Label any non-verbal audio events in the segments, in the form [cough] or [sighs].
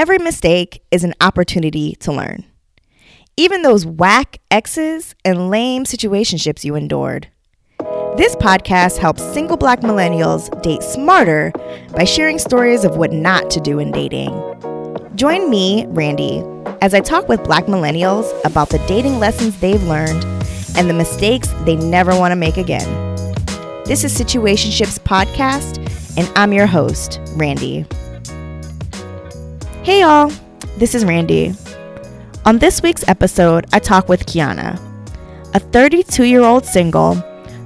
every mistake is an opportunity to learn. Even those whack exes and lame situationships you endured. This podcast helps single black millennials date smarter by sharing stories of what not to do in dating. Join me, Randy, as I talk with black millennials about the dating lessons they've learned and the mistakes they never want to make again. This is Situationships Podcast, and I'm your host, Randy. Hey, y'all, this is Randy. On this week's episode, I talk with Keyana, a 32 year old single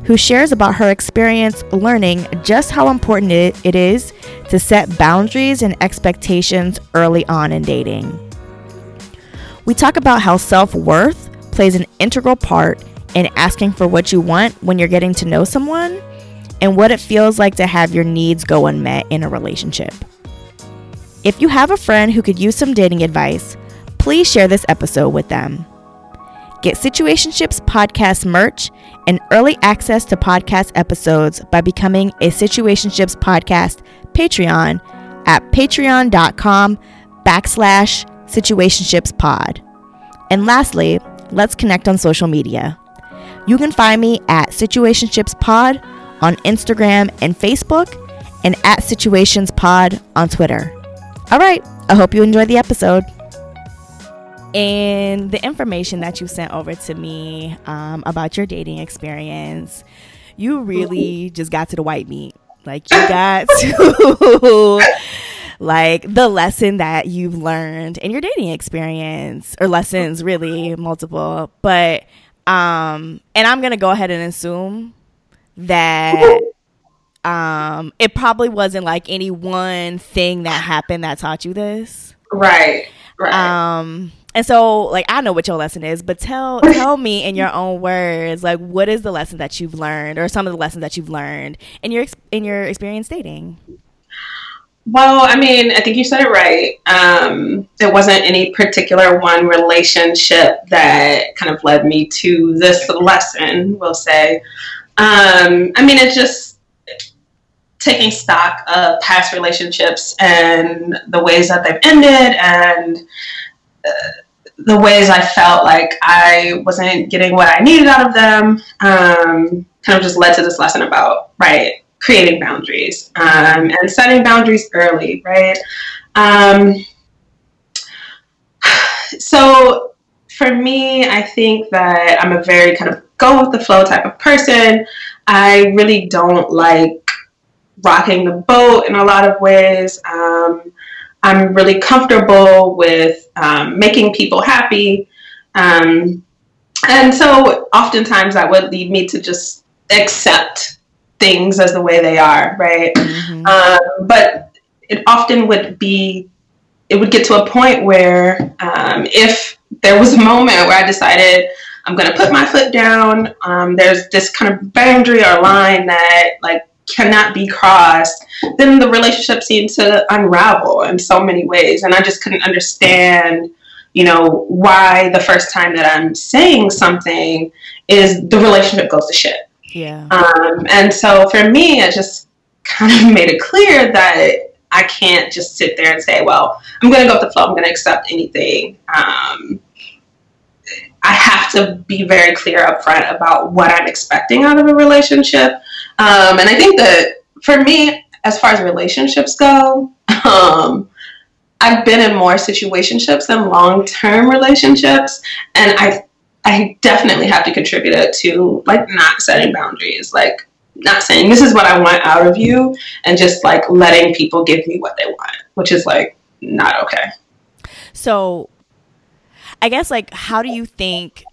who shares about her experience learning just how important it is to set boundaries and expectations early on in dating. We talk about how self worth plays an integral part in asking for what you want when you're getting to know someone and what it feels like to have your needs go unmet in a relationship. If you have a friend who could use some dating advice, please share this episode with them. Get Situationships podcast merch and early access to podcast episodes by becoming a Situationships podcast Patreon at patreon.com backslash situationshipspod. And lastly, let's connect on social media. You can find me at situationshipspod on Instagram and Facebook and at situationspod on Twitter. All right, I hope you enjoy the episode and the information that you sent over to me um, about your dating experience, you really just got to the white meat. Like you got [laughs] to like the lesson that you've learned in your dating experience or lessons really multiple. But um and I'm going to go ahead and assume that um it probably wasn't like any one thing that happened that taught you this. Right. Right. Um and so, like, I know what your lesson is, but tell [laughs] tell me in your own words, like, what is the lesson that you've learned, or some of the lessons that you've learned in your in your experience dating? Well, I mean, I think you said it right. Um, there wasn't any particular one relationship that kind of led me to this lesson. We'll say. Um, I mean, it's just taking stock of past relationships and the ways that they've ended and. Uh, the ways I felt like I wasn't getting what I needed out of them um, kind of just led to this lesson about, right, creating boundaries um, and setting boundaries early, right? Um, [sighs] so for me, I think that I'm a very kind of go with the flow type of person. I really don't like rocking the boat in a lot of ways. Um, I'm really comfortable with um, making people happy. Um, and so oftentimes that would lead me to just accept things as the way they are, right? Mm-hmm. Um, but it often would be, it would get to a point where um, if there was a moment where I decided I'm going to put my foot down, um, there's this kind of boundary or line that like cannot be crossed, then the relationship seemed to unravel in so many ways. And I just couldn't understand, you know, why the first time that I'm saying something is the relationship goes to shit. Yeah. Um, and so for me, it just kind of [laughs] made it clear that I can't just sit there and say, well, I'm going to go with the flow, I'm going to accept anything. Um, I have to be very clear up front about what I'm expecting out of a relationship. Um, and I think that for me, as far as relationships go, um, I've been in more situationships than long term relationships. And I I definitely have to contribute it to like not setting boundaries, like not saying this is what I want out of you and just like letting people give me what they want, which is like not okay. So I guess like how do you think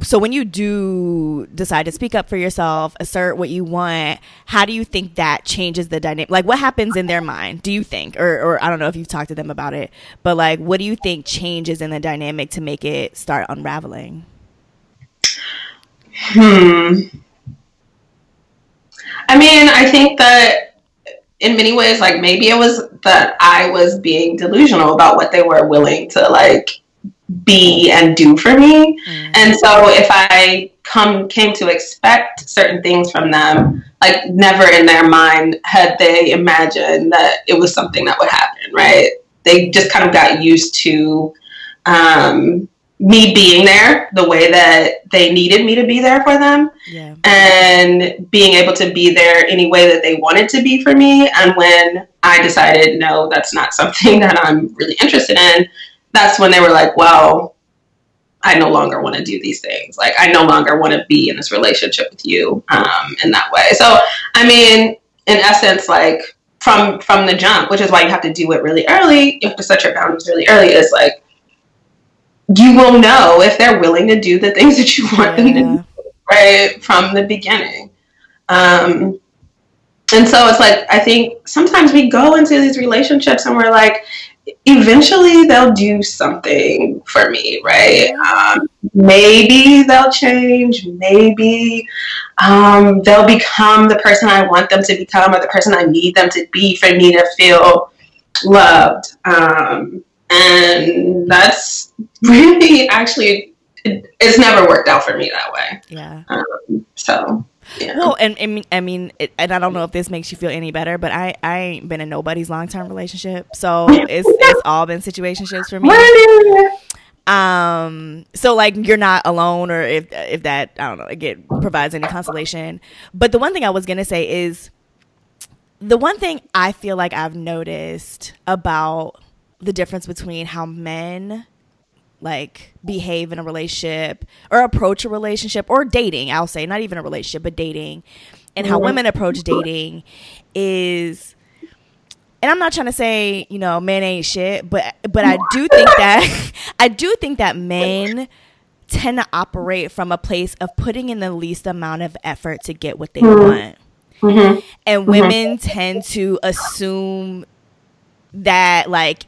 so when you do decide to speak up for yourself, assert what you want, how do you think that changes the dynamic? Like what happens in their mind, do you think? Or or I don't know if you've talked to them about it, but like what do you think changes in the dynamic to make it start unraveling? Hmm. I mean, I think that in many ways, like maybe it was that I was being delusional about what they were willing to like be and do for me. Mm. And so if I come came to expect certain things from them, like never in their mind had they imagined that it was something that would happen, right? they just kind of got used to um, me being there the way that they needed me to be there for them yeah. and being able to be there any way that they wanted to be for me and when i decided no that's not something [laughs] that i'm really interested in that's when they were like well i no longer want to do these things like i no longer want to be in this relationship with you um, in that way so i mean in essence like from from the jump which is why you have to do it really early you have to set your boundaries really early is like you will know if they're willing to do the things that you want yeah. them to do, right from the beginning. Um, and so it's like I think sometimes we go into these relationships and we're like, eventually they'll do something for me, right? Um, maybe they'll change, maybe um, they'll become the person I want them to become or the person I need them to be for me to feel loved. Um, and that's [laughs] really actually it, it's never worked out for me that way. Yeah. Um, so. Yeah. Well, and, and I mean, it, and I don't know if this makes you feel any better, but I I ain't been in nobody's long term relationship, so it's [laughs] it's all been situationships for me. Um, so like you're not alone, or if if that I don't know, again provides any consolation. But the one thing I was gonna say is, the one thing I feel like I've noticed about the difference between how men like behave in a relationship or approach a relationship or dating i'll say not even a relationship but dating and how women approach dating is and i'm not trying to say you know men ain't shit but but i do think that [laughs] i do think that men tend to operate from a place of putting in the least amount of effort to get what they mm-hmm. want mm-hmm. and women mm-hmm. tend to assume that like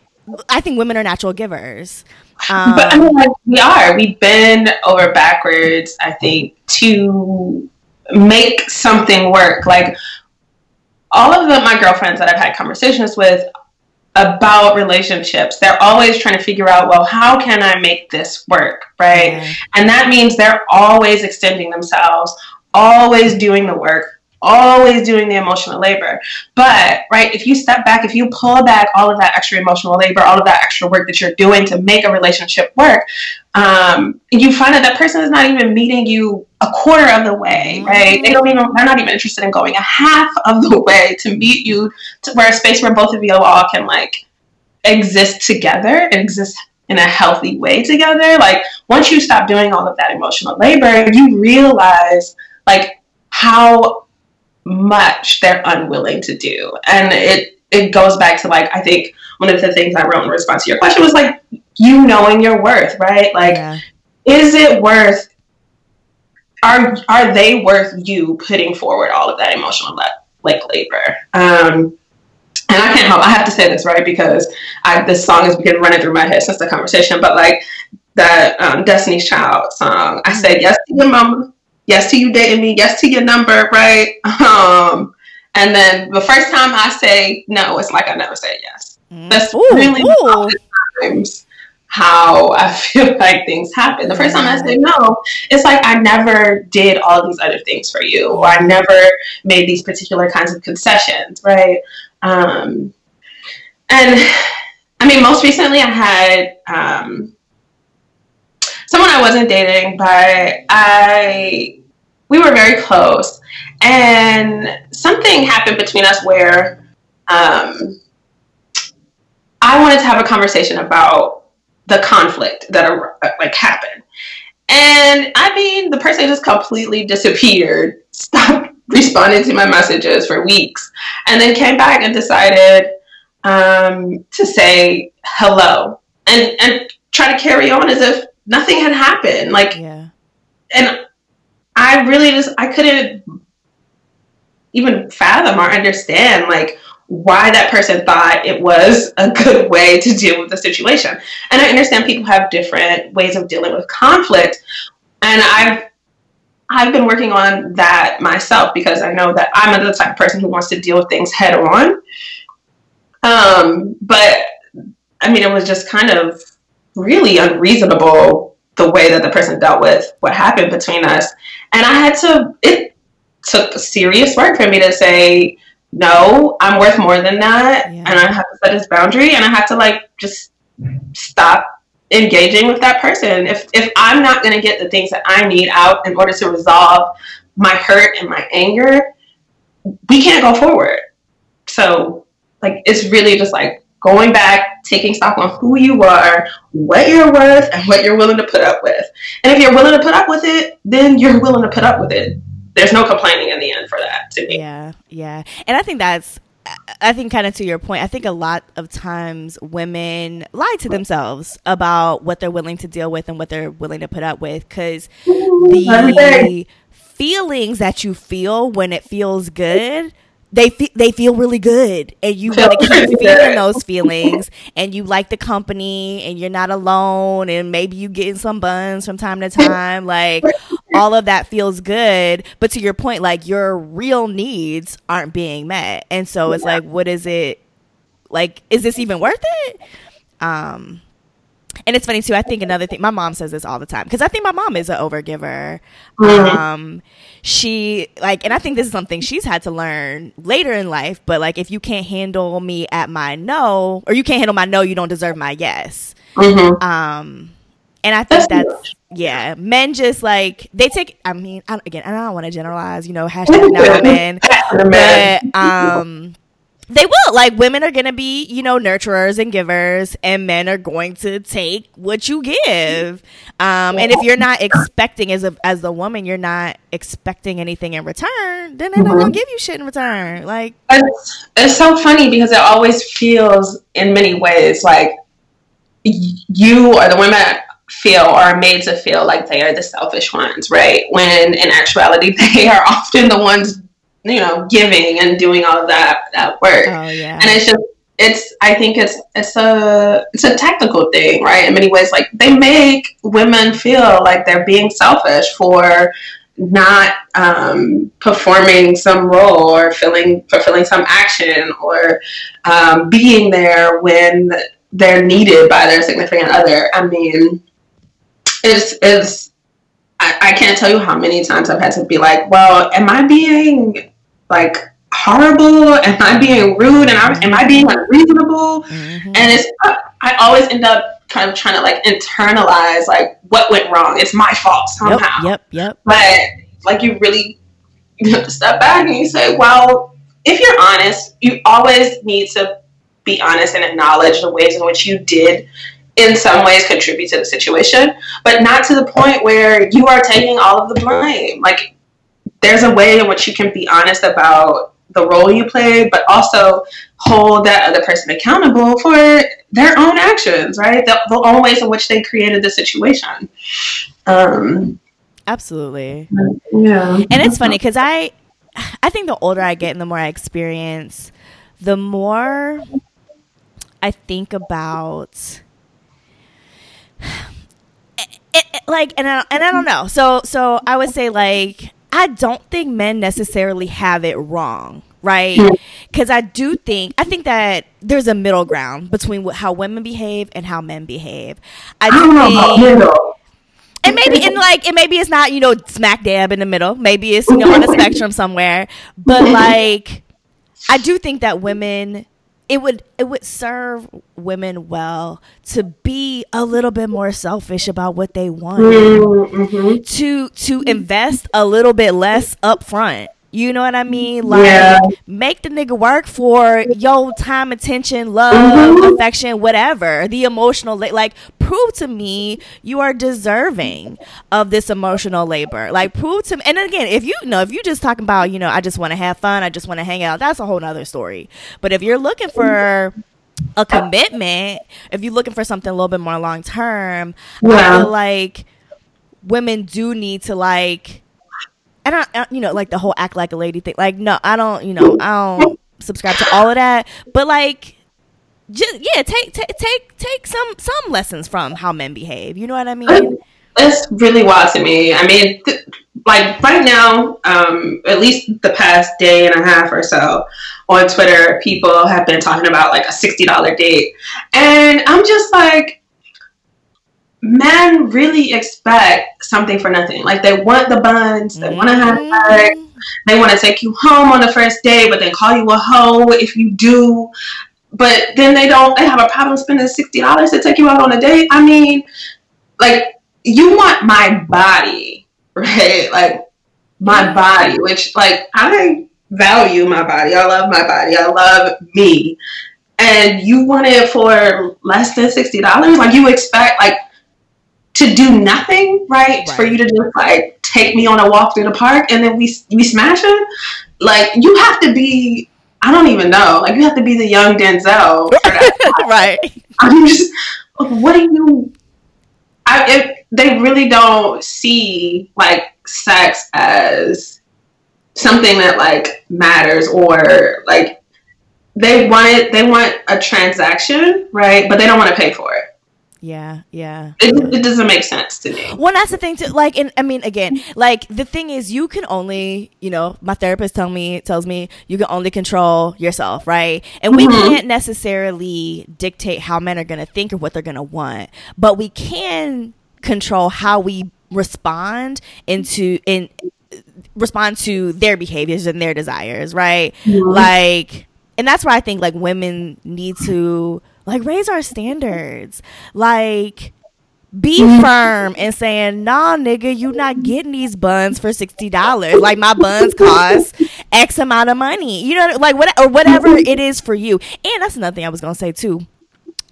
I think women are natural givers. Um, but I mean, like, we are. We've been over backwards, I think, to make something work. Like all of the, my girlfriends that I've had conversations with about relationships, they're always trying to figure out, well, how can I make this work? Right. Yeah. And that means they're always extending themselves, always doing the work, always doing the emotional labor. But, right, if you step back, if you pull back all of that extra emotional labor, all of that extra work that you're doing to make a relationship work, um, you find that that person is not even meeting you a quarter of the way, right? They don't even, they're not even interested in going a half of the [laughs] way to meet you to where a space where both of you all can like exist together and exist in a healthy way together. Like once you stop doing all of that emotional labor, you realize like how much they're unwilling to do. And it it goes back to like I think one of the things I wrote in response to your question was like you knowing your worth, right? Like yeah. is it worth are are they worth you putting forward all of that emotional le- like labor? Um and I can't help I have to say this, right? Because I this song has been running through my head since the conversation, but like that um, Destiny's Child song. I said yes to your mama, yes to you dating me, yes to your number, right? [laughs] Um, and then the first time I say no, it's like I never said yes. Mm. That's ooh, really ooh. times how I [laughs] feel like things happen. The first time I say no, it's like I never did all these other things for you, or I never made these particular kinds of concessions, right? Um, and I mean, most recently I had um, someone I wasn't dating, but I we were very close, and something happened between us where um, I wanted to have a conversation about the conflict that like happened. And I mean, the person just completely disappeared, stopped responding to my messages for weeks, and then came back and decided um, to say hello and and try to carry on as if nothing had happened. Like, yeah. and I really just I couldn't even fathom or understand like why that person thought it was a good way to deal with the situation. And I understand people have different ways of dealing with conflict, and I've I've been working on that myself because I know that I'm the type of person who wants to deal with things head on. Um, but I mean, it was just kind of really unreasonable the way that the person dealt with what happened between us. And I had to, it took serious work for me to say, no, I'm worth more than that, yeah. and I have to set this boundary, and I have to like just stop engaging with that person. If if I'm not going to get the things that I need out in order to resolve my hurt and my anger, we can't go forward. So, like, it's really just like going back, taking stock on who you are, what you're worth, and what you're willing to put up with. And if you're willing to put up with it, then you're willing to put up with it. There's no complaining in the end for that to me. Yeah, yeah. And I think that's I think kind of to your point, I think a lot of times women lie to themselves about what they're willing to deal with and what they're willing to put up with because the feelings that you feel when it feels good they fe- they feel really good and you want to keep feeling those feelings and you like the company and you're not alone and maybe you getting some buns from time to time like [laughs] all of that feels good. But to your point like your real needs aren't being met. And so it's like what is it like is this even worth it? Um and it's funny too. I think another thing. My mom says this all the time because I think my mom is an overgiver. Mm-hmm. Um, she like, and I think this is something she's had to learn later in life. But like, if you can't handle me at my no, or you can't handle my no, you don't deserve my yes. Mm-hmm. Um, and I think that's, that's yeah. Men just like they take. I mean, I, again, I don't want to generalize. You know, hashtag [laughs] not men, but um they will. Like women are going to be you know nurturers and givers and men are going to take what you give. Um, and if you're not expecting as a as a woman you're not expecting anything in return then they're mm-hmm. not going to give you shit in return. Like it's, it's so funny because it always feels in many ways like you or the women feel or are made to feel like they are the selfish ones right? When in actuality [laughs] they are often the ones you know, giving and doing all of that that work. Oh, yeah. And it's just it's I think it's it's a it's a technical thing, right? In many ways, like they make women feel like they're being selfish for not um, performing some role or filling fulfilling some action or um, being there when they're needed by their significant other. I mean, it's it's I, I can't tell you how many times I've had to be like, well, am I being like horrible? Am I being rude? And I, am I being unreasonable? Mm-hmm. And it's I always end up kind of trying to like internalize like what went wrong. It's my fault somehow. Yep, yep, yep. But like you really you have to step back and you say, well, if you're honest, you always need to be honest and acknowledge the ways in which you did in some ways contribute to the situation, but not to the point where you are taking all of the blame. Like there's a way in which you can be honest about the role you played, but also hold that other person accountable for their own actions, right? The, the own ways in which they created the situation. Um, Absolutely. Yeah. And it's funny because I, I think the older I get and the more I experience, the more I think about. [sighs] It, it, like and I, and I don't know. So so I would say like I don't think men necessarily have it wrong, right? Because I do think I think that there's a middle ground between how women behave and how men behave. I do think. And maybe in like and maybe it's not you know smack dab in the middle. Maybe it's you know on a spectrum somewhere. But like, I do think that women it would it would serve women well to be a little bit more selfish about what they want mm-hmm. to to invest a little bit less upfront you know what I mean? Like, yeah. make the nigga work for your time, attention, love, mm-hmm. affection, whatever. The emotional, like, prove to me you are deserving of this emotional labor. Like, prove to me. And again, if you, you know, if you just talking about, you know, I just want to have fun, I just want to hang out, that's a whole nother story. But if you're looking for a commitment, if you're looking for something a little bit more long term, yeah. I feel like women do need to like and I, I, you know, like the whole act like a lady thing. Like, no, I don't, you know, I don't subscribe to all of that. But like, just yeah, take take take take some some lessons from how men behave. You know what I mean? It's really wild to me. I mean, th- like right now, um, at least the past day and a half or so on Twitter, people have been talking about like a sixty dollar date, and I'm just like men really expect something for nothing. Like they want the buns, they want to have mm-hmm. they want to take you home on the first day, but then call you a hoe if you do. But then they don't. They have a problem spending sixty dollars to take you out on a date. I mean, like you want my body, [laughs] right? Like my body, which like I value my body. I love my body. I love me. And you want it for less than sixty dollars? Like you expect like to do nothing, right? right? For you to just like take me on a walk through the park and then we we smash it. Like you have to be. I don't even know. Like you have to be the young Denzel. [laughs] right. I'm just. What do you? I if they really don't see like sex as something that like matters or like they want it they want a transaction right but they don't want to pay for it yeah, yeah. It, it, doesn't make sense to me. Well, that's the thing too. Like, and I mean, again, like the thing is, you can only, you know, my therapist tell me tells me you can only control yourself, right? And we mm-hmm. can't necessarily dictate how men are going to think or what they're going to want, but we can control how we respond into in respond to their behaviors and their desires, right? Mm-hmm. Like and that's where I think like women need to like raise our standards. Like be mm-hmm. firm and saying, nah, nigga, you not getting these buns for sixty dollars. Like my buns cost X amount of money. You know, like what or whatever it is for you. And that's another thing I was gonna say too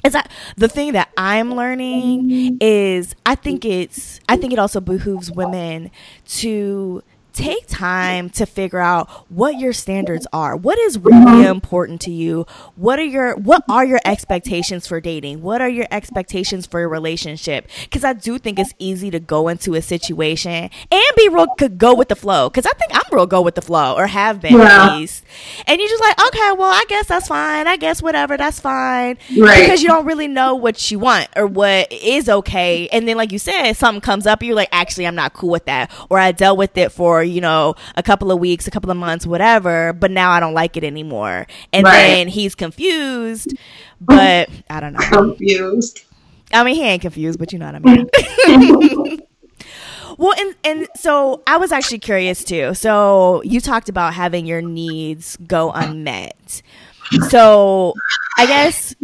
is that the thing that I'm learning is I think it's I think it also behooves women to take time to figure out what your standards are. What is really mm-hmm. important to you? What are your what are your expectations for dating? What are your expectations for a relationship? Cuz I do think it's easy to go into a situation and be real could go with the flow cuz I think I'm real go with the flow or have been yeah. at least. And you're just like, "Okay, well, I guess that's fine. I guess whatever, that's fine." Right. Because you don't really know what you want or what is okay. And then like you said, something comes up, you're like, "Actually, I'm not cool with that." Or I dealt with it for you know, a couple of weeks, a couple of months, whatever, but now I don't like it anymore. And right. then he's confused, but I don't know. Confused. I mean, he ain't confused, but you know what I mean. [laughs] well, and and so I was actually curious too. So you talked about having your needs go unmet. So I guess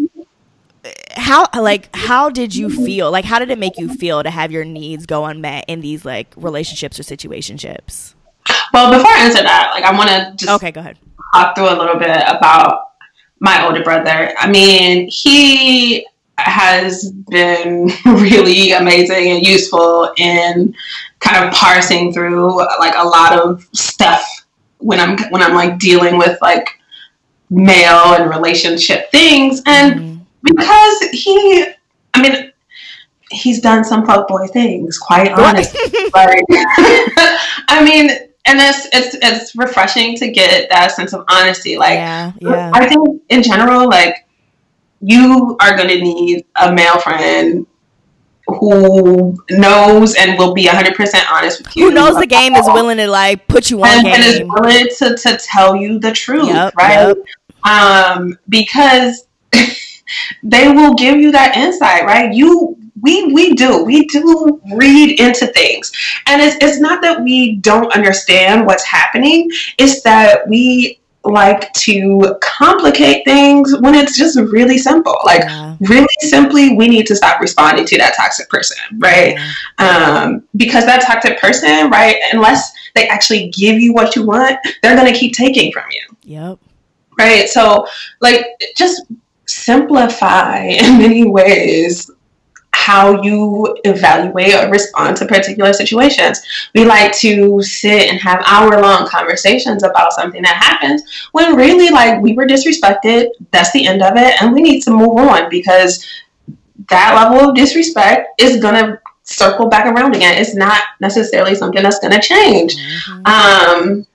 how like how did you feel like how did it make you feel to have your needs go unmet in these like relationships or situationships well, before I answer that, like I want to just okay, go ahead. Talk through a little bit about my older brother. I mean, he has been [laughs] really amazing and useful in kind of parsing through like a lot of stuff when I'm when I'm like dealing with like male and relationship things and mm-hmm. Because he I mean he's done some fuckboy things quite honestly [laughs] like [laughs] I mean and it's it's it's refreshing to get that sense of honesty. Like, yeah, yeah. I think in general, like you are going to need a male friend who knows and will be 100% honest with you. Who knows the game is willing to like put you on and, game. And is willing to, to tell you the truth, yep, right? Yep. Um, because [laughs] they will give you that insight, right? You we we do. We do read into things. And it's, it's not that we don't understand what's happening. It's that we like to complicate things when it's just really simple. Like yeah. really simply we need to stop responding to that toxic person right? Yeah. um, because that toxic person right unless they actually give you what you want they're going to keep taking from you. Yep right? So like just simplify [laughs] in many ways how you evaluate or respond to particular situations. We like to sit and have hour long conversations about something that happens when really, like, we were disrespected. That's the end of it. And we need to move on because that level of disrespect is going to circle back around again. It's not necessarily something that's going to change. Mm-hmm. Um,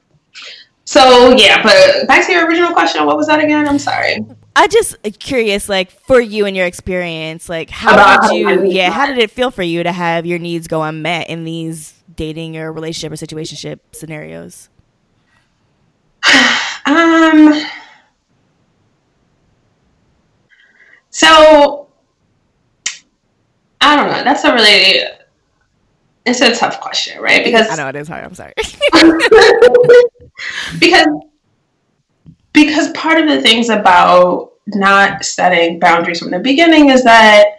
so, yeah, but back to your original question. What was that again? I'm sorry. I just uh, curious, like for you and your experience, like how did you, yeah, how did it feel for you to have your needs go unmet in these dating or relationship or situationship scenarios? [sighs] Um. So I don't know. That's a really it's a tough question, right? Because I know it is hard. I'm sorry. [laughs] [laughs] because because part of the things about not setting boundaries from the beginning is that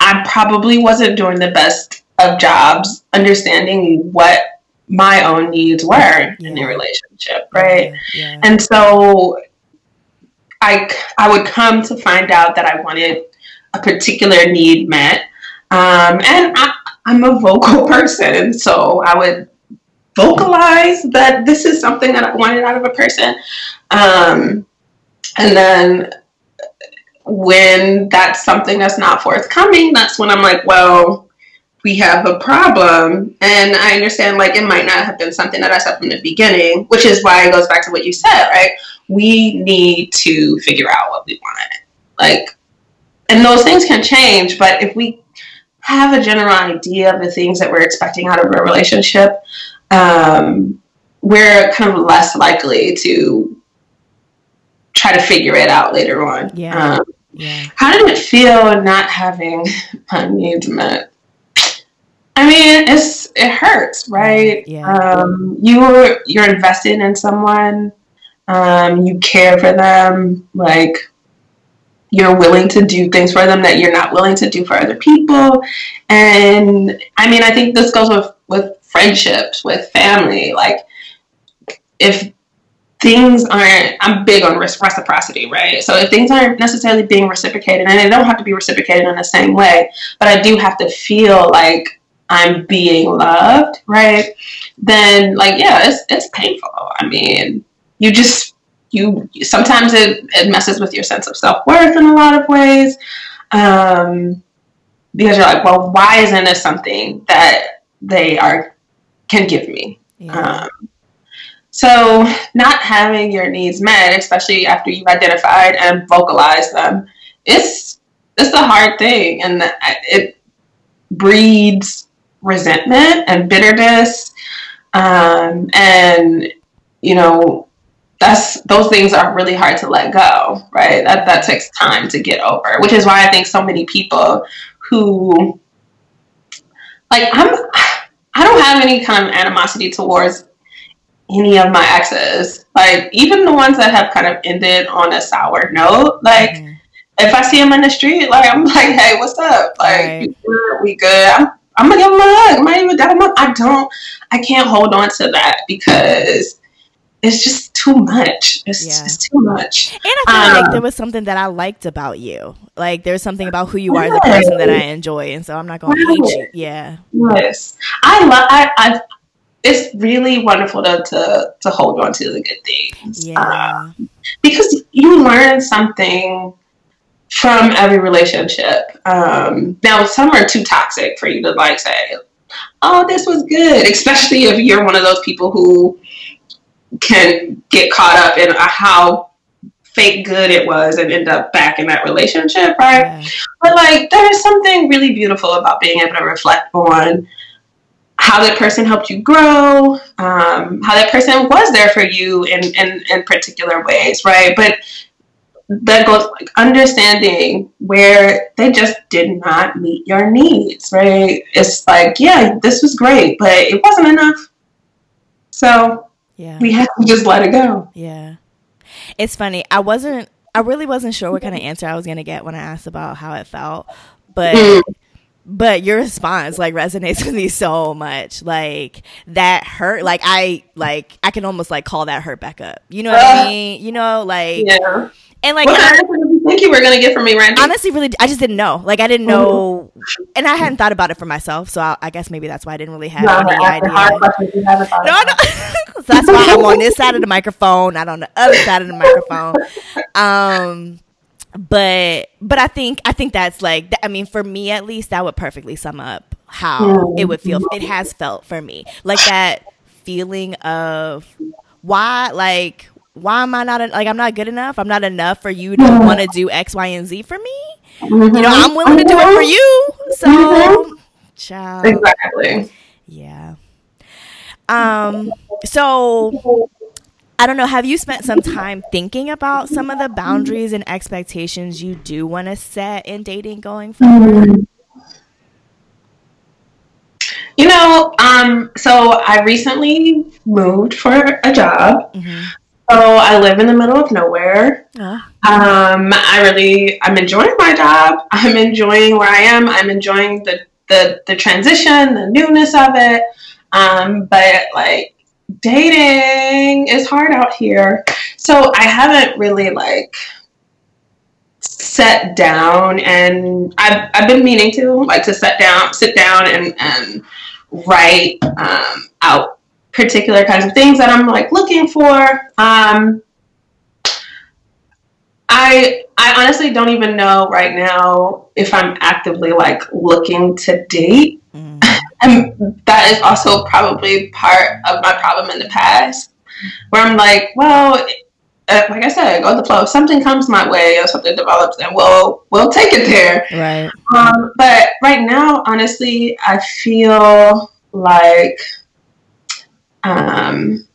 I probably wasn't doing the best of jobs understanding what my own needs were yeah. in the relationship, right? Yeah. Yeah. And so I I would come to find out that I wanted a particular need met, um, and I, I'm a vocal [laughs] person, so I would vocalize that this is something that I wanted out of a person. Um, and then when that's something that's not forthcoming, that's when I'm like, well, we have a problem. And I understand like it might not have been something that I said from the beginning, which is why it goes back to what you said, right? We need to figure out what we want. Like, and those things can change, but if we have a general idea of the things that we're expecting out of a relationship, um, we're kind of less likely to try to figure it out later on. Yeah. Um, yeah. How did it feel not having [laughs] my needs met? I mean, it's it hurts, right? Yeah. Um, you're you're invested in someone. Um, you care for them. Like you're willing to do things for them that you're not willing to do for other people. And I mean, I think this goes with with friendships, with family. Like if things aren't i'm big on reciprocity right so if things aren't necessarily being reciprocated and they don't have to be reciprocated in the same way but i do have to feel like i'm being loved right then like yeah it's, it's painful i mean you just you sometimes it, it messes with your sense of self-worth in a lot of ways um, because you're like well why isn't this something that they are can give me yeah. um, so, not having your needs met, especially after you've identified and vocalized them, it's it's a hard thing, and it breeds resentment and bitterness, um, and you know that's those things are really hard to let go, right? That that takes time to get over, which is why I think so many people who like I'm I don't have any kind of animosity towards any of my exes. Like even the ones that have kind of ended on a sour note. Like mm-hmm. if I see them in the street, like I'm [laughs] like, hey, what's up? Like right. good? we good? I'm I'm gonna give them a hug. I even that much? I don't. I can't hold on to that because it's just too much. It's yeah. just too much. And I feel um, like there was something that I liked about you. Like there's something about who you are, the person that I enjoy, and so I'm not gonna hate you. Yeah. Yes, I love. I, I it's really wonderful to, to, to hold on to the good things. Yeah. Um, because you learn something from every relationship. Um, now, some are too toxic for you to like say, oh, this was good, especially if you're one of those people who can get caught up in how fake good it was and end up back in that relationship, right? Yeah. But like, there is something really beautiful about being able to reflect on how that person helped you grow, um, how that person was there for you in, in, in particular ways, right? But that goes like understanding where they just did not meet your needs, right? It's like, yeah, this was great, but it wasn't enough. So yeah. we have to just let it go. Yeah. It's funny. I wasn't I really wasn't sure what kind of answer I was gonna get when I asked about how it felt. But mm but your response like resonates [laughs] with me so much like that hurt like i like i can almost like call that hurt back up you know what uh, i mean you know like yeah and like what kind of you think you were gonna get from me Randy? honestly really i just didn't know like i didn't know mm-hmm. and i hadn't thought about it for myself so I, I, guess maybe that's why i didn't really have no, any idea no, no. [laughs] so that's why i'm on this side of the [laughs] microphone not on the other side of the microphone um but but I think I think that's like I mean for me at least that would perfectly sum up how it would feel. It has felt for me like that feeling of why like why am I not like I'm not good enough? I'm not enough for you to want to do X, Y, and Z for me. Mm-hmm. You know I'm willing to do it for you. So, mm-hmm. child, exactly. Yeah. Um. So I don't know. Have you spent some time thinking about some of the boundaries and expectations you do want to set in dating going forward? You know, um, so I recently moved for a job. Mm-hmm. So I live in the middle of nowhere. Oh. Um, I really, I'm enjoying my job. I'm enjoying where I am. I'm enjoying the the the transition, the newness of it. Um, but like dating is hard out here. So I haven't really like set down and I've, I've been meaning to like to set down sit down and, and write um, out particular kinds of things that I'm like looking for. Um, I I honestly don't even know right now if I'm actively like looking to date. And that is also probably part of my problem in the past, where I'm like, well, uh, like I said, go with the flow. If something comes my way or something develops, then we'll we'll take it there. Right. Um, but right now, honestly, I feel like um,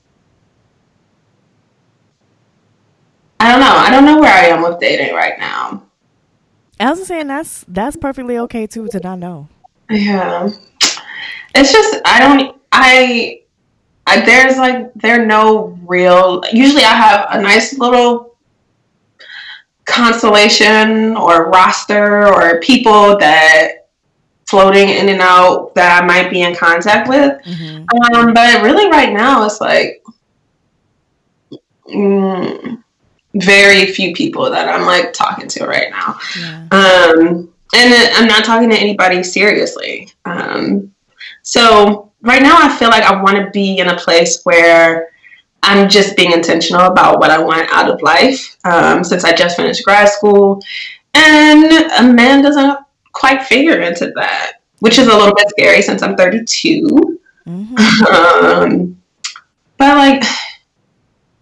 I don't know. I don't know where I am with dating right now. I was saying that's that's perfectly okay too to not know. Yeah, it's just I don't I, I there's like there are no real. Usually I have a nice little constellation or roster or people that floating in and out that I might be in contact with. Mm-hmm. Um, but really, right now, it's like mm, very few people that I'm like talking to right now. Yeah. Um, and I'm not talking to anybody seriously. Um, so right now, I feel like I want to be in a place where I'm just being intentional about what I want out of life. Um, since I just finished grad school, and a man doesn't quite figure into that, which is a little bit scary since I'm 32. Mm-hmm. um, but like,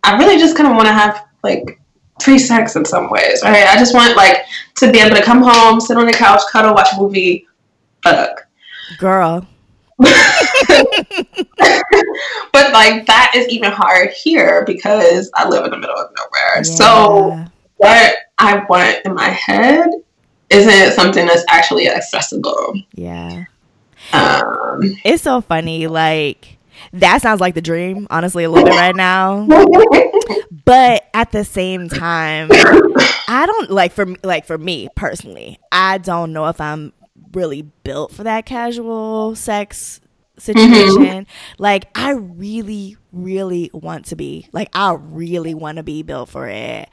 I really just kind of want to have like free sex in some ways. Right? I just want like to be able to come home, sit on the couch, cuddle, watch a movie, fuck. Girl. [laughs] but like that is even hard here because I live in the middle of nowhere. Yeah. So what I want in my head isn't something that's actually accessible. Yeah. Um, it's so funny. Like that sounds like the dream, honestly, a little bit right now. [laughs] but at the same time, I don't like for like for me personally, I don't know if I'm really built for that casual sex situation. Mm-hmm. Like I really, really want to be. Like I really want to be built for it.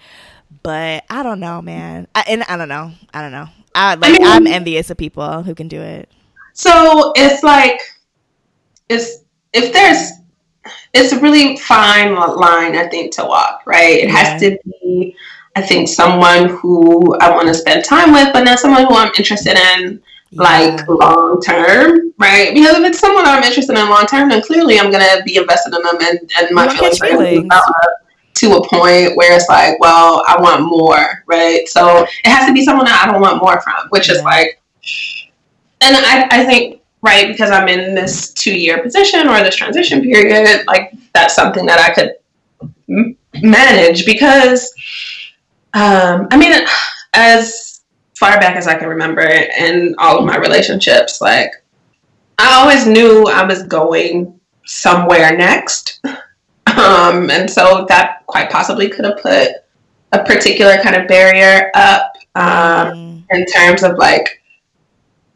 But I don't know, man. I, and I don't know. I don't know. I like. I mean, I'm envious of people who can do it. So it's like, it's if there's, it's a really fine line I think to walk. Right. It yeah. has to be. I think someone who I want to spend time with, but not someone who I'm interested in yeah. like long term, right? Because if it's someone I'm interested in long term, then clearly I'm gonna be invested in them and, and my feelings, feelings to a point where it's like, well, I want more, right? So it has to be someone that I don't want more from, which yeah. is like, and I, I think, right, because I'm in this two year position or this transition period, like that's something that I could m- manage because, um, I mean, as far back as I can remember in all of my relationships, like I always knew I was going somewhere next. [laughs] Um, and so that quite possibly could have put a particular kind of barrier up um, mm. in terms of like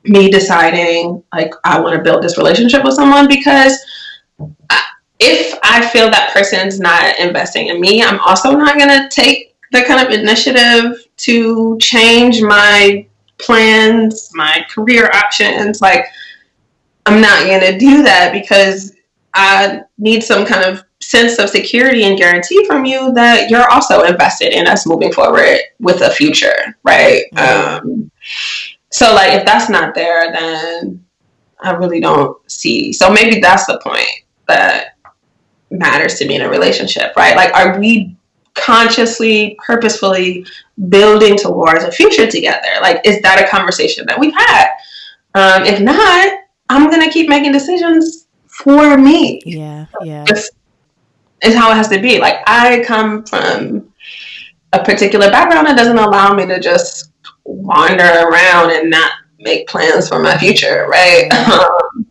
me deciding like I want to build this relationship with someone because if I feel that person's not investing in me, I'm also not going to take the kind of initiative to change my plans, my career options. Like, I'm not going to do that because I need some kind of sense of security and guarantee from you that you're also invested in us moving forward with a future, right? Mm-hmm. Um, so, like, if that's not there, then I really don't see. So maybe that's the point that matters to me in a relationship, right? Like, are we consciously, purposefully building towards a future together? Like, is that a conversation that we've had? Um, if not, I'm gonna keep making decisions for me. Yeah, yeah. It's, is how it has to be. Like I come from a particular background that doesn't allow me to just wander around and not make plans for my future, right? [laughs] Um,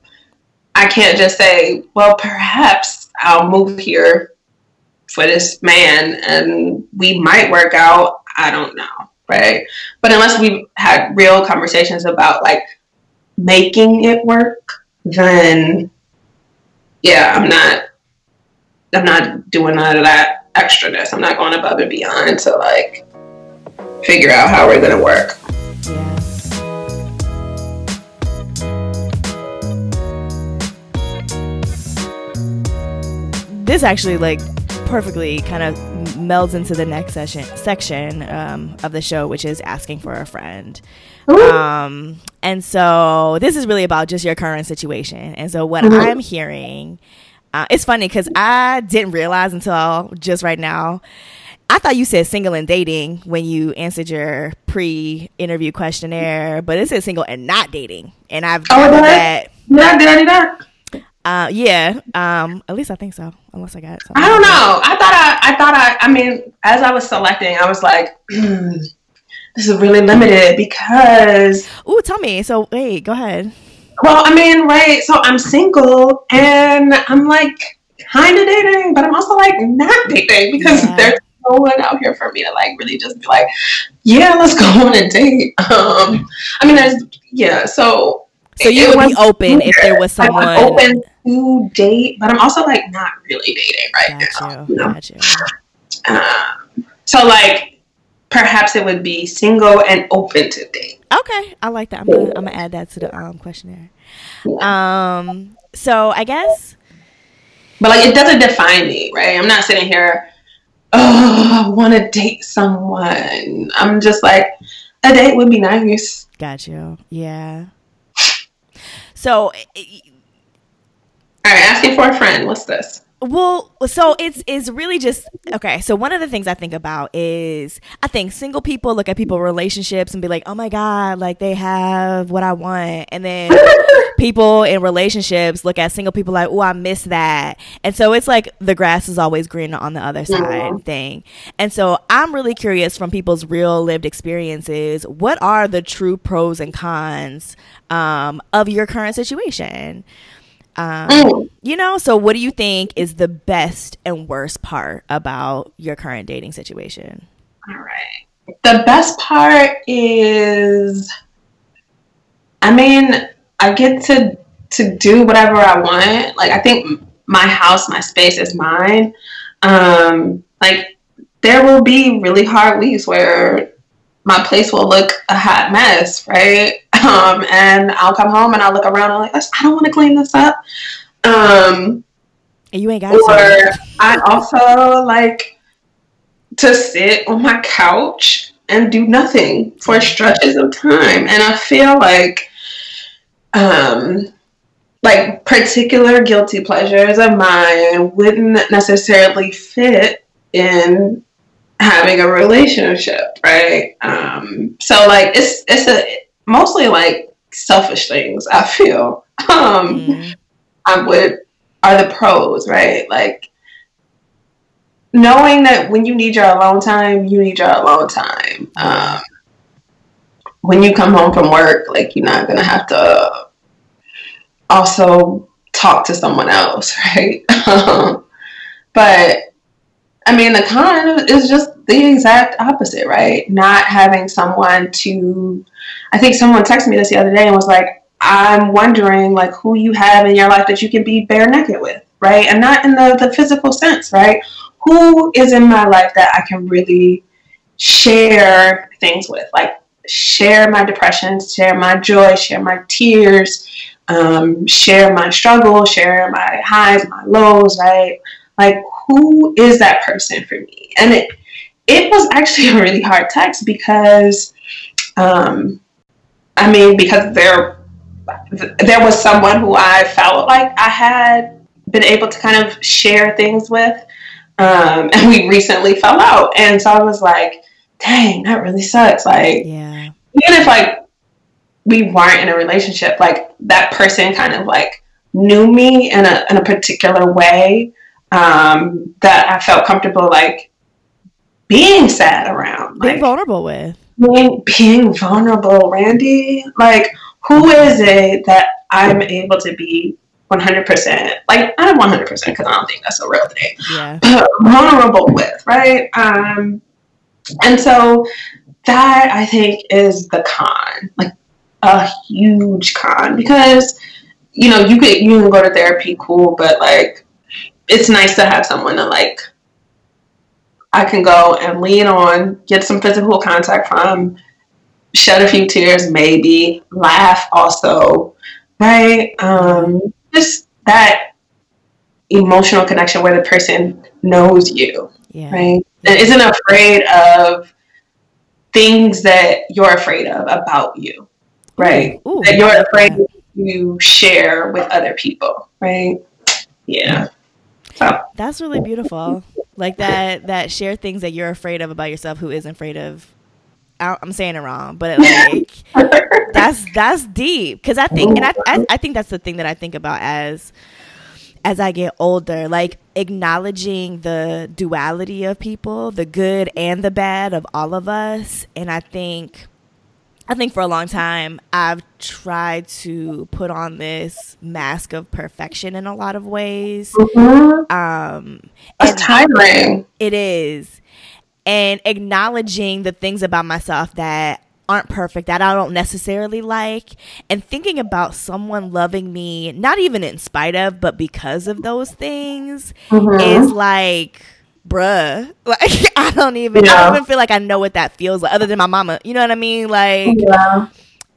I can't just say, well, perhaps I'll move here for this man and we might work out. I don't know, right? But unless we've had real conversations about like making it work, then yeah, I'm not I'm not doing none of that extraness. I'm not going above and beyond to like figure out how we're gonna work. This actually like perfectly kind of melds into the next session section um, of the show, which is asking for a friend. Um, and so this is really about just your current situation. And so what mm-hmm. I'm hearing, uh, it's funny because I didn't realize until just right now. I thought you said single and dating when you answered your pre-interview questionnaire, but it said single and not dating, and I've oh, that. Yeah, did I do that? Uh, yeah. Um, at least I think so. Unless I got something. I don't know. I thought I, I thought I. I mean, as I was selecting, I was like, [clears throat] this is really limited because. Ooh, tell me. So wait, go ahead. Well, I mean, right. So I'm single and I'm like kind of dating, but I'm also like not dating because yeah. there's no one out here for me to like really just be like, yeah, let's go on a date. [laughs] Um, I mean, there's yeah. So so you would be open weird. if there was someone open to date, but I'm also like not really dating right got now. You. you know? Got you. Um, so like perhaps it would be single and open to date. Okay, I like that. I'm gonna, I'm gonna add that to the um, questionnaire. Yeah. Um, so I guess, but like it doesn't define me, right? I'm not sitting here. Oh, I want to date someone. I'm just like a date would be nice. Got you. Yeah. So, all right, asking for a friend. What's this? Well, so it's it's really just okay. So one of the things I think about is I think single people look at people relationships and be like, "Oh my god, like they have what I want," and then [laughs] people in relationships look at single people like, "Oh, I miss that," and so it's like the grass is always greener on the other side mm-hmm. thing. And so I'm really curious from people's real lived experiences, what are the true pros and cons um, of your current situation? Um, mm. You know, so what do you think is the best and worst part about your current dating situation? All right. The best part is, I mean, I get to to do whatever I want. Like I think my house, my space is mine. Um, like there will be really hard weeks where my place will look a hot mess, right? Um, and I'll come home and I'll look around and I'm like, I don't want to clean this up. Um, and you ain't got. Or I also like to sit on my couch and do nothing for stretches of time, and I feel like, um, like particular guilty pleasures of mine wouldn't necessarily fit in having a relationship, right? Um, so like it's it's a mostly like selfish things. I feel um, mm. I would are the pros, right? Like knowing that when you need your alone time, you need your alone time. Um, when you come home from work, like you're not gonna have to also talk to someone else, [laughs] right? but I mean, the con is just the exact opposite, right? Not having someone to. I think someone texted me this the other day and was like, "I'm wondering like who you have in your life that you can be bare naked with, right? And not in the the physical sense, right? Who is in my life that I can really share things with, like share my depressions, share my joy, share my tears, um, share my struggles, share my highs, my lows, right? Like who is that person for me? And it it was actually a really hard text because um, I mean because there there was someone who I felt like I had been able to kind of share things with um, and we recently fell out. And so I was like dang that really sucks. Like yeah. even if like we weren't in a relationship like that person kind of like knew me in a in a particular way um, that I felt comfortable like being sad around, being like, vulnerable with, being being vulnerable, Randy. Like, who is it that I'm able to be 100%, like not 100% because I don't think that's a real thing, Yeah. but vulnerable with, right? Um, and so that I think is the con, like a huge con, because you know you could you can go to therapy, cool, but like it's nice to have someone to like I can go and lean on, get some physical contact from, shed a few tears, maybe laugh also, right? Um, just that emotional connection where the person knows you, Yeah. right? And isn't afraid of things that you're afraid of about you, right? Ooh, that you're afraid to share with other people, right? Yeah. So, That's really beautiful. Like that that share things that you're afraid of about yourself who isn't afraid of I'm saying it wrong, but [laughs] like that's that's deep. Because I think and I, I I think that's the thing that I think about as as I get older, like acknowledging the duality of people, the good and the bad of all of us, and I think I think for a long time I've tried to put on this mask of perfection in a lot of ways. mhm. Um it's it is. And acknowledging the things about myself that aren't perfect, that I don't necessarily like, and thinking about someone loving me, not even in spite of, but because of those things, Mhm. is like, bruh. [laughs] Like, I don't even, I don't even feel like I know what that feels like, other than my mama. You know what I mean? Like, yeah.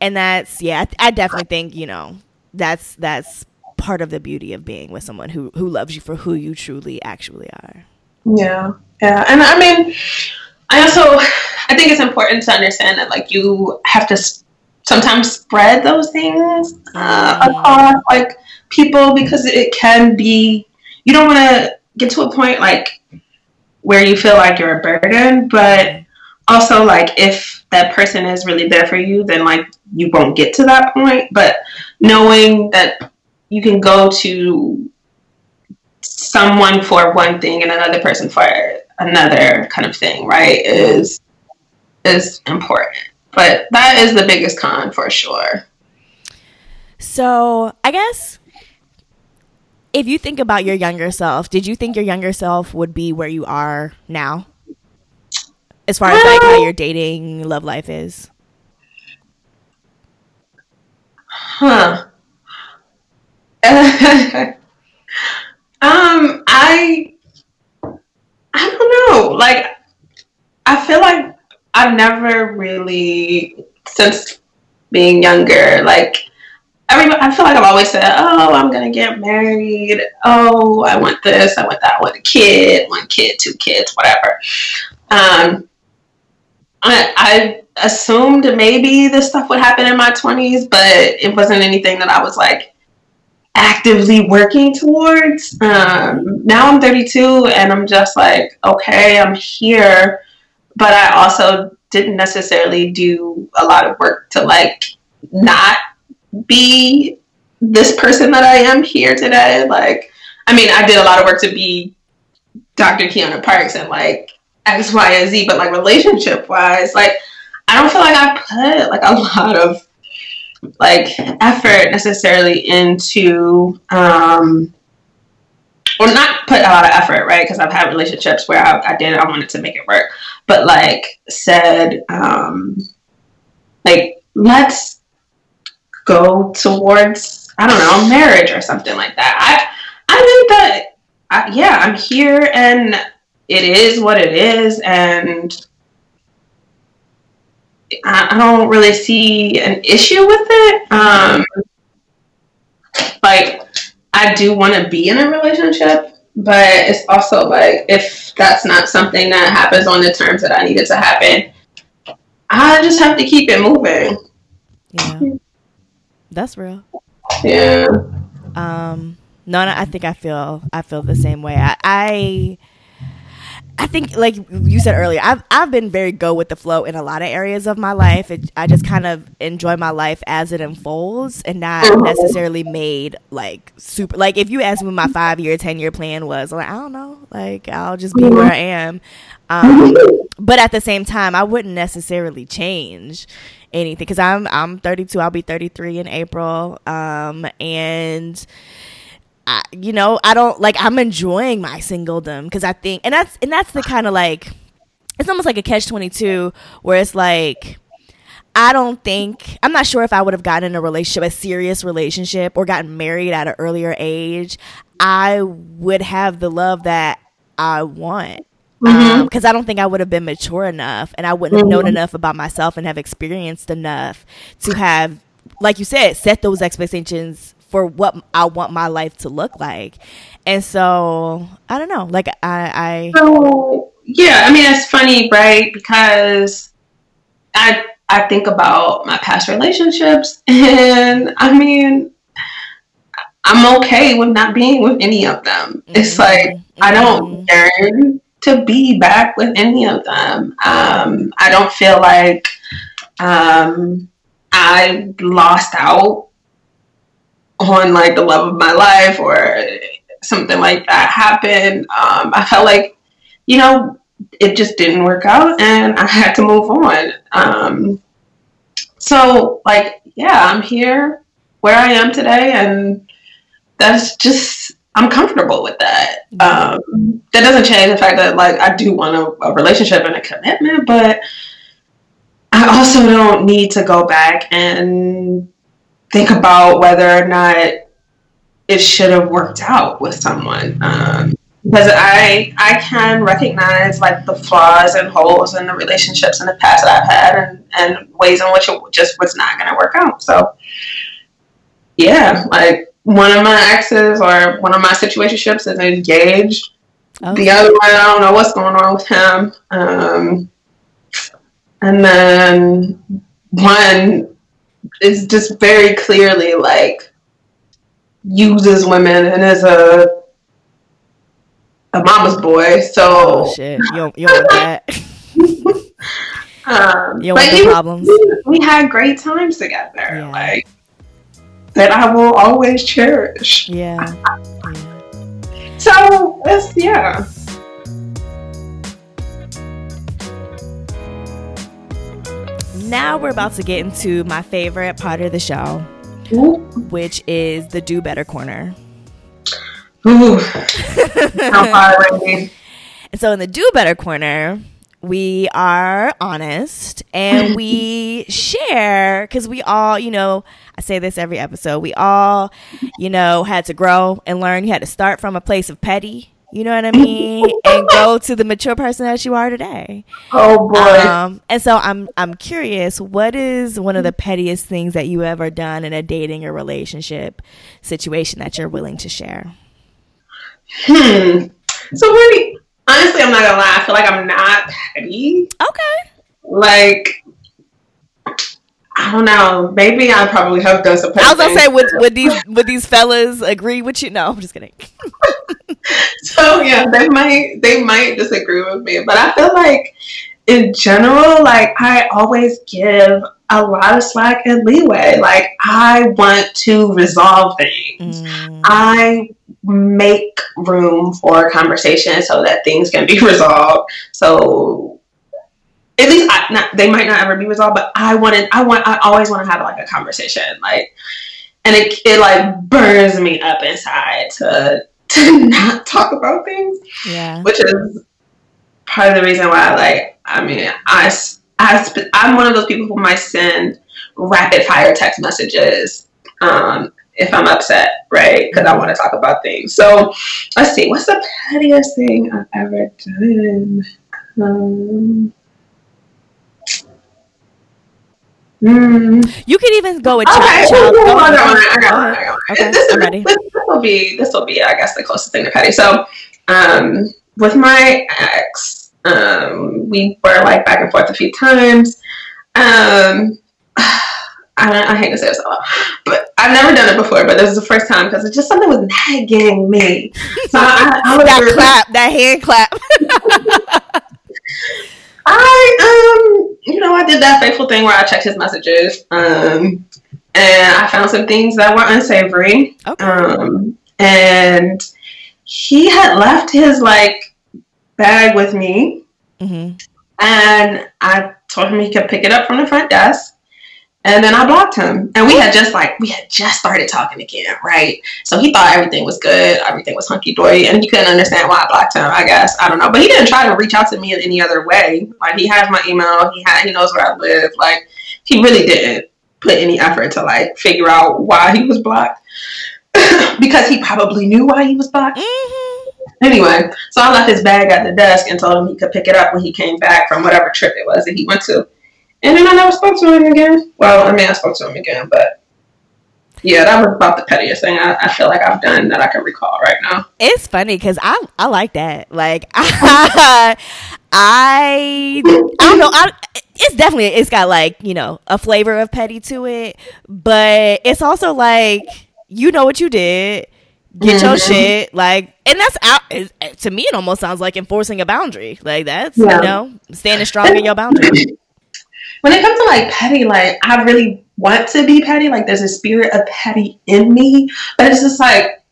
and that's, yeah, I, th- I definitely think, you know, that's, that's part of the beauty of being with someone who, who loves you for who you truly actually are. Yeah, yeah, and I mean, I also I think it's important to understand that like you have to sometimes spread those things uh, Mm. across like people because it can be you don't want to get to a point like where you feel like you're a burden, but also like if that person is really there for you, then like you won't get to that point. But knowing that you can go to someone for one thing and another person for another kind of thing, right? Is is important. But that is the biggest con for sure. So I guess if you think about your younger self, did you think your younger self would be where you are now? As far as like how your dating love life is. Huh. [laughs] um, I I don't know. Like I feel like I've never really since being younger, like everybody I feel like I've always said, Oh, I'm gonna get married. Oh, I want this, I want that, I want a kid, one kid, two kids, whatever. Um I, I assumed maybe this stuff would happen in my 20s, but it wasn't anything that I was like actively working towards. Um, now I'm 32 and I'm just like, okay, I'm here, but I also didn't necessarily do a lot of work to like not be this person that I am here today. Like, I mean, I did a lot of work to be Dr. Keyana Parks and like X, Y, and Z, but like relationship wise, like I don't feel like I put like a lot of like effort necessarily into um or not put a lot of effort, right? Because I've had relationships where I, I did I wanted to make it work, but like said, um like let's go towards I don't know marriage or something like that. I I think that I, yeah, I'm here and it is what it is, and I, I don't really see an issue with it. Um, like, I do want to be in a relationship, but it's also like if that's not something that happens on the terms that I need it to happen, I just have to keep it moving. Yeah. That's real. Yeah. Um no, no, I think I feel I feel the same way. I, I I think, like you said earlier, I've I've been very go with the flow in a lot of areas of my life. It, I just kind of enjoy my life as it unfolds, and not necessarily made like super. Like if you asked me what my five year, ten year plan was, I'm like I don't know. Like I'll just be where I am. Um, but at the same time, I wouldn't necessarily change anything because I'm I'm 32. I'll be 33 in April. Um, and I, you know, I don't like I'm enjoying my singledom because I think and that's and that's the kind of like it's almost like a catch 22 where it's like I don't think I'm not sure if I would have gotten in a relationship, a serious relationship, or gotten married at an earlier age. I would have the love that I want because mm-hmm. um, I don't think I would have been mature enough, and I wouldn't have known mm-hmm. enough about myself and have experienced enough to have, like you said, set those expectations for what I want my life to look like. And so I don't know, like I, I so yeah, I mean it's funny, right? Because I I think about my past relationships, [laughs] and I mean, I'm okay with not being with any of them. Mm-hmm. It's like mm-hmm. I don't mm-hmm. yearn to be back with any of them. Um, I don't feel like um, I lost out on like the love of my life or something like that happened. Um, I felt like, you know, it just didn't work out and I had to move on. Um, so, like, yeah, I'm here where I am today, and that's just, I'm comfortable with that. Um, that doesn't change the fact that, like, I do want a, a relationship and a commitment, but I also don't need to go back and think about whether or not it should have worked out with someone. Um, because I I can recognize like the flaws and holes in the relationships in the past that I've had and, and ways in which it just was not going to work out. So yeah, like one of my exes or one of my situationships is engaged. Oh. The other one, I don't know what's going on with him. Um, and then one is just very clearly like uses women and is a a mama's boy. So oh, shit, you don't, you don't want that. um, [laughs] you don't want the problems. We, we, had great times together, yeah. like that I will always cherish. Yeah. yeah. [laughs] So it's yeah. Now we're about to get into my favorite part of the show, which is the do better corner. Ooh. How far away? And [laughs] so in the do better corner, we are honest and we share because we all, you know, I say this every episode. We all, you know, had to grow and learn. You had to start from a place of petty. You know what I [laughs] mean? and go to the mature person that you are today. Oh boy. Um, and so I'm I'm curious, what is one of the pettiest things that you ever done in a dating or relationship situation that you're willing to share? Hmm. So really, honestly, I'm not gonna lie. I feel like I'm not petty. Okay. Like, I don't know. Maybe I probably have done some. I was gonna say, would would these would these fellas agree with you? No, I'm just kidding. [laughs] so yeah, they might they might disagree with me, but I feel like in general, like I always give a lot of slack and leeway. Like I want to resolve things. Mm. I make room for conversation so that things can be [laughs] resolved. So at least I, not, they might not ever be resolved, but I wanted, I want, I always want to have like a conversation, like, and it, it like burns me up inside to to [laughs] not talk about things. Yeah, which is part of the reason why, like, I mean, I, I, I'm one of those people who might send rapid fire text messages um, if I'm upset, right? Because I want to talk about things. So let's see, what's the pettiest thing I've ever done? Um, mm. You can even go with okay, child. Go on, on, Okay, this, I'm ready. This, this will be this will be, I guess, the closest thing to petty. So, um, with my ex, um, we were like back and forth a few times. Um, [sighs] I, I hate to say this a lot, but I've never done it before. But this is the first time because it's just something was nagging me. So I, I, I that clap, that hand clap. [laughs] I um, you know, I did that faithful thing where I checked his messages, um, and I found some things that were unsavory. Okay. Um, and he had left his like bag with me, mm-hmm. and I told him he could pick it up from the front desk And then I blocked him. And we had just like we had just started talking again, right? So he thought everything was good, everything was hunky dory, and he couldn't understand why I blocked him, I guess. I don't know. But he didn't try to reach out to me in any other way. Like he has my email, he had he knows where I live. Like he really didn't put any effort to like figure out why he was blocked. [coughs] because he probably knew why he was blocked. Mm-hmm. Anyway, so I left his bag at the desk and told him he could pick it up when he came back from whatever trip it was that he went to. And then I never spoke to him again. Well, I mean, I spoke to him again, but yeah, that was about the pettiest thing I, I, feel like I've done that I can recall right now. It's funny because I I like that. Like I [laughs] I, I don't know. I, it's definitely it's got like you know a flavor of petty to it, but it's also like you know what you did get mm-hmm. your shit like and that's out to me it almost sounds like enforcing a boundary like that's yeah. you know standing strong in your boundary [laughs] when it comes to like petty like i really want to be petty like there's a spirit of petty in me but it's just like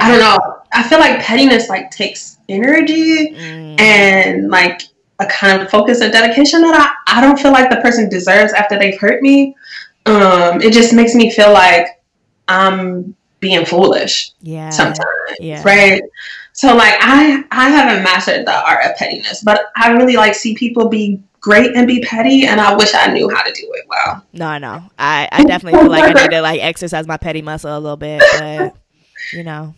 i don't know i feel like pettiness like takes energy mm. and like a kind of focus and dedication that I, I don't feel like the person deserves after they've hurt me um it just makes me feel like I'm being foolish. Yeah. Sometimes. Yeah. Right. So like I I haven't mastered the art of pettiness, but I really like see people be great and be petty and I wish I knew how to do it well. No, no. I, I definitely feel like I need to like exercise my petty muscle a little bit, but you know.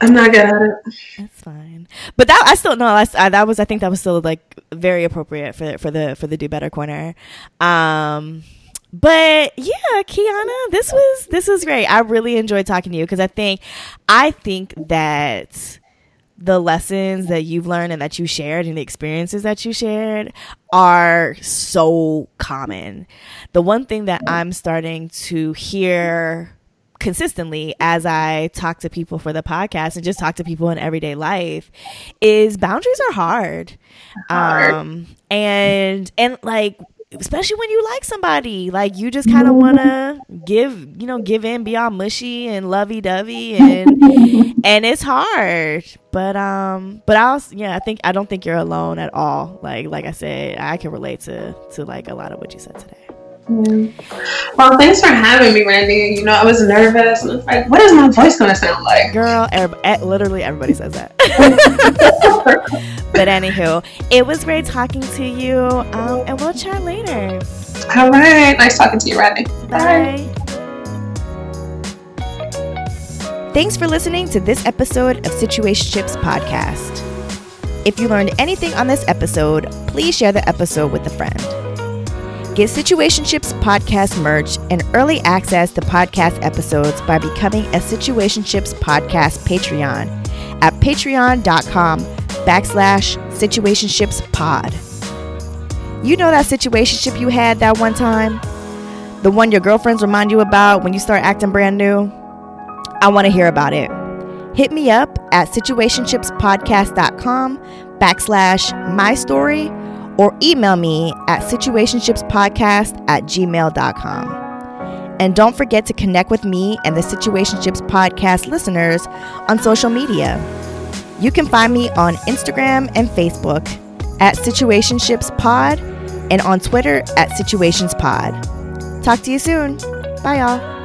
I'm not good at it. That's fine. But that I still no, I, I, that was I think that was still like very appropriate for for the for the do better corner. Um but yeah, Keyana, this was this was great. I really enjoyed talking to you because I think I think that the lessons that you've learned and that you shared and the experiences that you shared are so common. The one thing that I'm starting to hear consistently as I talk to people for the podcast and just talk to people in everyday life is boundaries are hard. hard. Um and and like especially when you like somebody. Like you just kind of want to give you know give in be all mushy and lovey-dovey and [laughs] and it's hard. But um but i was yeah i think i don't think you're alone at all. Like like i said i can relate to to like a lot of what you said today yeah. Well, thanks for having me, Randy. You know, I was nervous, and it's like, what is my voice going to sound like? Girl, er- literally everybody says that. [laughs] but anywho, it was great talking to you, um, and we'll chat later. All right, nice talking to you, Randy. Bye. Bye. Thanks for listening to this episode of Situationships Podcast. If you learned anything on this episode, please share the episode with a friend. Get Situationships podcast merch and early access to podcast episodes by becoming a Situationships podcast Patreon at patreon.com backslash situationships pod. You know that situationship you had that one time? The one your girlfriends remind you about when you start acting brand new? I want to hear about it. Hit me up at situationshipspodcast.com backslash my story or email me at situationshipspodcast at gmail.com. And don't forget to connect with me and the Situationships podcast listeners on social media. You can find me on Instagram and Facebook at Situationshipspod and on Twitter at Situationspod. Talk to you soon. Bye, y'all.